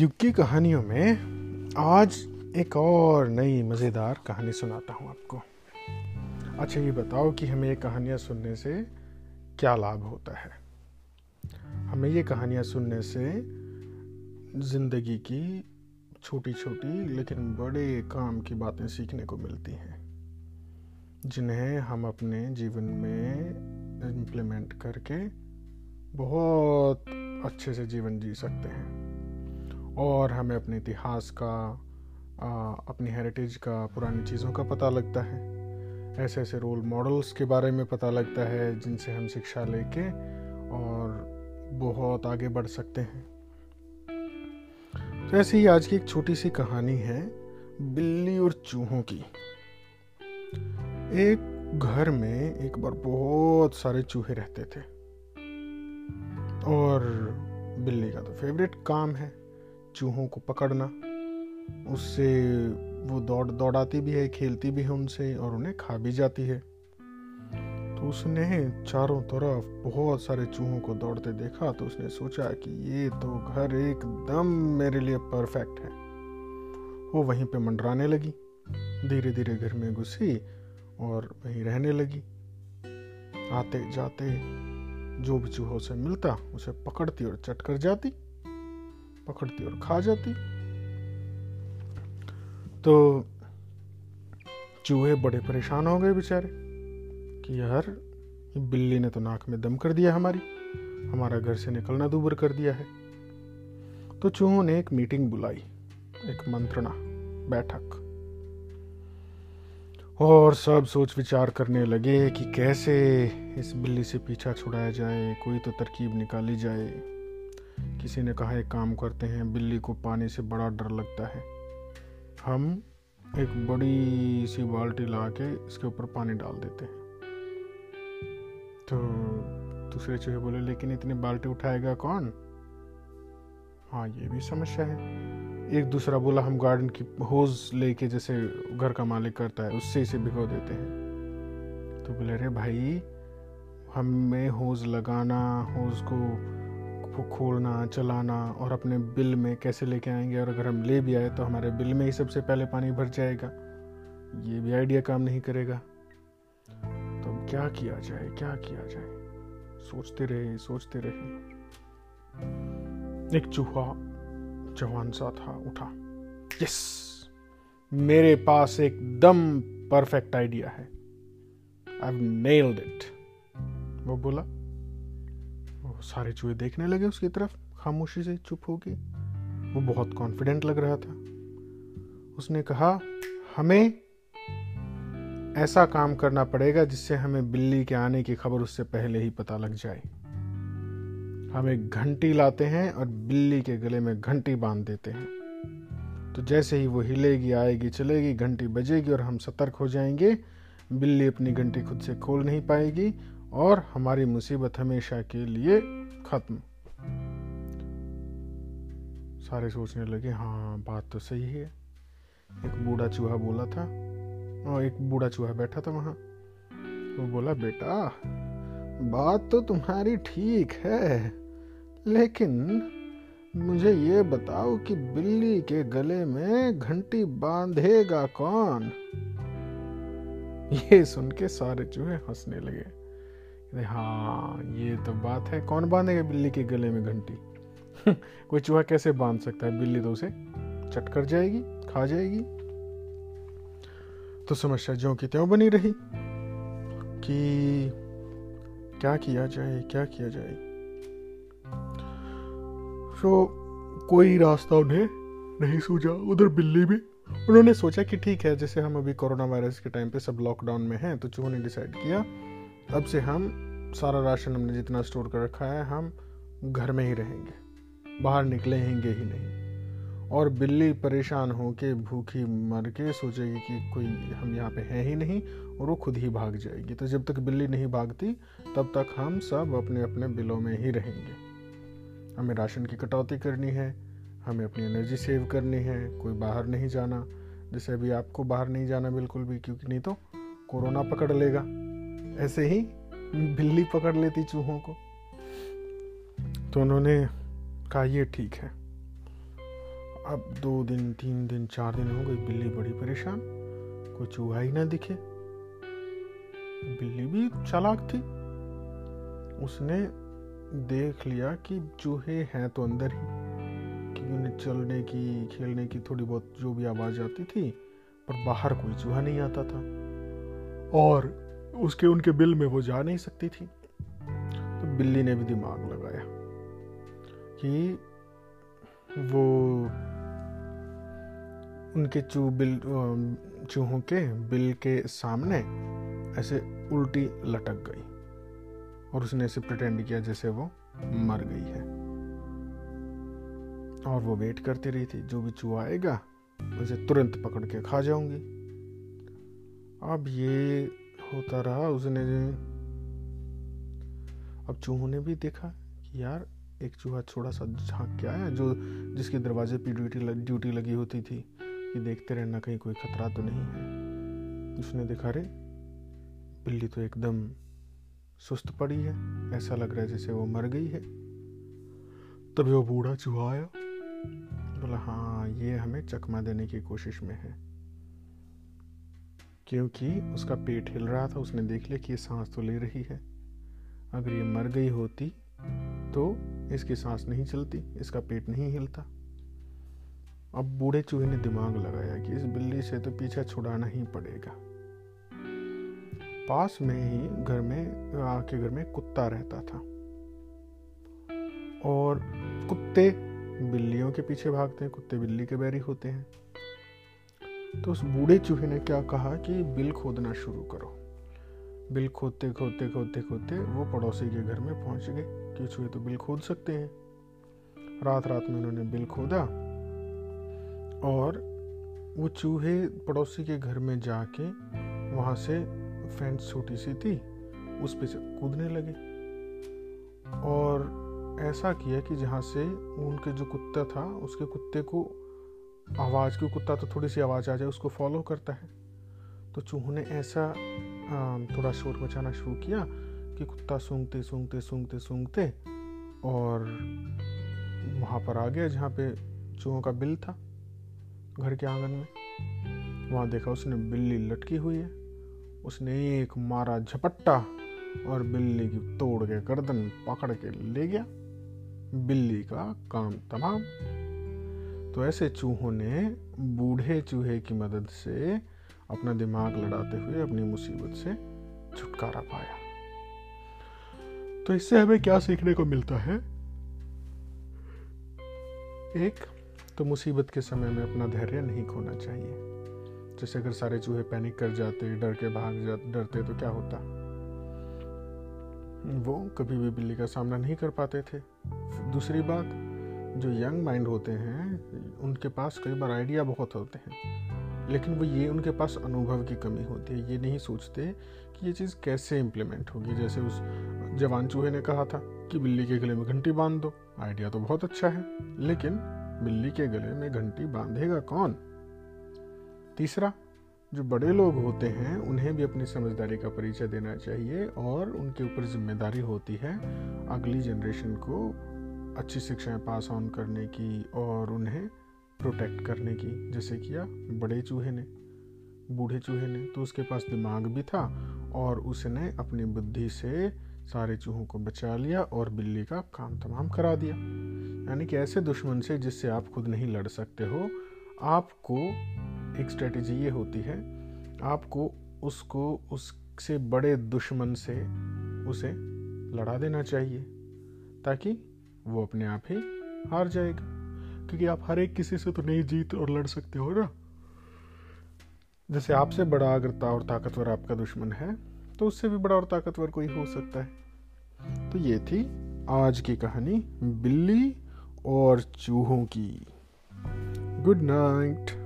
युग की कहानियों में आज एक और नई मज़ेदार कहानी सुनाता हूँ आपको। अच्छा ये बताओ कि हमें ये कहानियाँ सुनने से क्या लाभ होता है? हमें ये कहानियाँ सुनने से ज़िंदगी की छोटी छोटी लेकिन बड़े काम की बातें सीखने को मिलती हैं, जिन्हें हम अपने जीवन में इम्प्लीमेंट करके बहुत अच्छे से जीवन जी सकते हैं। और हमें अपने इतिहास का अपनी हेरिटेज का, पुरानी चीज़ों का पता लगता है। ऐसे ऐसे रोल मॉडल्स के बारे में पता लगता है, जिनसे हम शिक्षा लेके और बहुत आगे बढ़ सकते हैं। तो ऐसे ही आज की एक छोटी सी कहानी है, बिल्ली और चूहों की। एक घर में एक बार बहुत सारे चूहे रहते थे। और बिल्ली का तो फेवरेट काम है। चूहों को पकड़ना, उससे वो दौड़ दौड़ाती भी है, खेलती भी है उनसे और उन्हें खा भी जाती है। तो उसने चारों तरफ़ बहुत सारे चूहों को दौड़ते देखा तो उसने सोचा कि ये तो घर एकदम मेरे लिए परफेक्ट है। वो वहीं पे मंडराने लगी धीरे धीरे घर में घुसी और वहीं रहने लगी। आते जाते जो भी चूहों से मिलता, उसे पकड़ती और चट कर जाती। पकड़ती और खा जाती। तो चूहे बड़े परेशान हो गए बेचारे कि यार बिल्ली ने तो नाक में दम कर दिया हमारी, हमारा घर से निकलना दूबर कर दिया है। तो चूहों ने एक मीटिंग बुलाई, एक मंत्रणा, बैठक। और सब सोच विचार करने लगे कि कैसे इस बिल्ली से पीछा छुड़ाया जाए, कोई तो तरकीब निकाली जाए। किसी ने कहा, एक काम करते हैं, बिल्ली को पानी से बड़ा डर लगता है। हम एक बड़ी सी बाल्टी ला के इसके ऊपर पानी डाल देते हैं। तो दूसरे चूहे बोले, लेकिन इतनी बाल्टी उठाएगा कौन? हाँ ये भी समस्या है। एक दूसरा बोला, हम गार्डन की होज लेके जैसे घर का मालिक करता है, उससे इसे भिगो देते हैं। तो बोले, अरे भाई, हमें होज लगाना होज को खोलना, चलाना और अपने बिल में कैसे लेके आएँगे और अगर हम ले भी आए तो हमारे बिल में ही सबसे पहले पानी भर जाएगा। ये भी आइडिया काम नहीं करेगा। तो क्या किया जाए, क्या किया जाए? सोचते रहे सोचते रहे एक चूहा जवान सा था, उठा। यस! मेरे पास एकदम परफेक्ट आइडिया है। आई नेल्ड इट वो बोला वो सारे चूहे देखने लगे उसकी तरफ़, खामोशी से चुप हो वो बहुत कॉन्फिडेंट लग रहा था। उसने कहा, हमें ऐसा काम करना पड़ेगा जिससे हमें बिल्ली के आने की खबर उससे पहले ही पता लग जाए। हम एक घंटी लाते हैं और बिल्ली के गले में घंटी बाँध देते हैं। तो जैसे ही वो हिलेगी, आएगी, चलेगी, घंटी बजेगी और हम सतर्क हो जाएँगे, बिल्ली अपनी घंटी खुद से खोल नहीं पाएगी और हमारी मुसीबत हमेशा के लिए खत्म। सारे सोचने लगे हाँ बात तो सही है। एक बूढ़ा चूहा बोला था और एक बूढ़ा चूहा बैठा था वहाँ। वो बोला, बेटा, बात तो तुम्हारी ठीक है, लेकिन मुझे ये बताओ कि बिल्ली के गले में घंटी बांधेगा कौन? ये सुन के सारे चूहे हंसने लगे। हाँ ये तो बात है। कौन बांधेगा बिल्ली के गले में घंटी? कोई चूहा कैसे बाँध सकता है? बिल्ली तो उसे चट कर जाएगी, खा जाएगी। तो समस्या ज्यो की त्यों बनी रही कि क्या किया जाए, क्या किया जाए। तो कोई रास्ता उन्हें नहीं सूझा। उधर बिल्ली भी, उन्होंने सोचा कि ठीक है, जैसे हम अभी कोरोना वायरस के टाइम पे सब लॉकडाउन में हैं तो चूहों ने डिसाइड किया अब से हम सारा राशन हमने जितना स्टोर कर रखा है, हम घर में ही रहेंगे। बाहर निकलेंगे ही नहीं। और बिल्ली परेशान हो के भूखी मर के सोचेगी कि कोई हम यहाँ पे हैं ही नहीं और वो खुद ही भाग जाएगी। तो जब तक बिल्ली नहीं भागती, तब तक हम सब अपने अपने बिलों में ही रहेंगे। हमें राशन की कटौती करनी है, हमें अपनी एनर्जी सेव करनी है, कोई बाहर नहीं जाना। जैसे अभी आपको बाहर नहीं जाना बिल्कुल भी, क्योंकि नहीं तो कोरोना पकड़ लेगा। ऐसे ही बिल्ली पकड़ लेती चूहों को। तो उन्होंने कहा, ये ठीक है। अब दो दिन, तीन दिन, चार दिन हो गए, बिल्ली बड़ी परेशान। कोई चूहा ही ना दिखे। बिल्ली भी चालाक थी। उसने देख लिया कि चूहे हैं तो अंदर ही, कि उन्हें चलने की, खेलने की थोड़ी बहुत जो भी आवाज़ आती थी, पर बाहर कोई चूहा नहीं आता था। और उसके, उनके बिल में वो जा नहीं सकती थी। तो बिल्ली ने भी दिमाग लगाया कि वो उनके चू बिल चूहों के बिल के सामने ऐसे उल्टी लटक गई और उसने ऐसे प्रटेंड किया जैसे वो मर गई है। और वो वेट करती रही थी, जो भी चूहा आएगा, उसे तुरंत पकड़ के खा जाऊँगी। अब ये होता रहा उसने अब चूहों ने भी देखा कि यार, एक चूहा छोटा सा झाँक के आया जो, जिसके दरवाजे पे ड्यूटी ड्यूटी लगी होती थी कि देखते रहना कहीं कोई खतरा तो नहीं है। उसने देखा रे बिल्ली तो एकदम सुस्त पड़ी है, ऐसा लग रहा है जैसे वो मर गई है। तभी वो बूढ़ा चूहा आया। बोला हाँ ये हमें चकमा देने की कोशिश में है। क्योंकि उसका पेट हिल रहा था, उसने देख लिया कि ये सांस तो ले रही है। अगर ये मर गई होती तो इसकी सांस नहीं चलती, इसका पेट नहीं हिलता। अब बूढ़े चूहे ने दिमाग लगाया कि इस बिल्ली से तो पीछा छुड़ाना ही पड़ेगा। पास में ही घर में आके घर में कुत्ता रहता था। और कुत्ते बिल्लियों के पीछे भागते हैं, कुत्ते बिल्ली के बैरी होते हैं। तो उस बूढ़े चूहे ने क्या कहा कि बिल खोदना शुरू करो। बिल खोदते खोदते खोदते खोदते वो पड़ोसी के घर में पहुँच गए कि चूहे तो बिल खोद सकते हैं। रात रात में उन्होंने बिल खोदा और वो चूहे पड़ोसी के घर में जाके वहाँ से फेंस छोटी सी थी, उस पर कूदने लगे और ऐसा किया कि जहाँ से उनके जो कुत्ता था, उसके कुत्ते को आवाज़ की कुत्ता तो थोड़ी सी आवाज़ आ जाए, उसको फॉलो करता है। तो चूहों ने ऐसा थोड़ा शोर मचाना शुरू किया कि कुत्ता सूंघते सूंघते सूंघते सूंघते और वहाँ पर आ गया जहाँ पे चूहों का बिल था, घर के आँगन में। वहाँ देखा उसने बिल्ली लटकी हुई है। उसने एक मारा झपट्टा और बिल्ली की तोड़ के गर्दन पकड़ के ले गया। बिल्ली का काम तमाम तो ऐसे चूहों ने बूढ़े चूहे की मदद से अपना दिमाग लड़ाते हुए अपनी मुसीबत से छुटकारा पाया। तो इससे हमें क्या सीखने को मिलता है? एक तो मुसीबत के समय में अपना धैर्य नहीं खोना चाहिए। जैसे अगर सारे चूहे पैनिक कर जाते, डर के भाग जाते डरते तो क्या होता? वो कभी भी बिल्ली का सामना नहीं कर पाते थे। दूसरी बात जो यंग माइंड होते हैं, उनके पास कई बार आइडिया बहुत होते हैं। लेकिन वो ये उनके पास अनुभव की कमी होती है। ये नहीं सोचते कि ये चीज़ कैसे इम्प्लीमेंट होगी। जैसे उस जवान चूहे ने कहा था कि बिल्ली के गले में घंटी बाँध दो। आइडिया तो बहुत अच्छा है। लेकिन बिल्ली के गले में घंटी बांधेगा कौन? तीसरा, जो बड़े लोग होते हैं, उन्हें भी अपनी समझदारी का परिचय देना चाहिए और उनके ऊपर ज़िम्मेदारी होती है अगली जनरेशन को अच्छी शिक्षाएँ पास ऑन करने की और उन्हें प्रोटेक्ट करने की, जैसे किया बड़े चूहे ने, बूढ़े चूहे ने तो उसके पास दिमाग भी था और उसने अपनी बुद्धि से सारे चूहों को बचा लिया और बिल्ली का काम तमाम करा दिया। यानी कि ऐसे दुश्मन से जिससे आप खुद नहीं लड़ सकते हो, आपको एक स्ट्रेटेजी ये होती है, आपको उसको, उससे बड़े दुश्मन से उसे लड़ा देना चाहिए, ताकि वो अपने आप ही हार जाएगा। क्योंकि आप हर एक किसी से तो नहीं जीत और लड़ सकते हो ना। जैसे आपसे बड़ा अगर और ताकतवर आपका दुश्मन है तो उससे भी बड़ा और ताकतवर कोई हो सकता है। तो ये थी आज की कहानी बिल्ली और चूहों की। Good night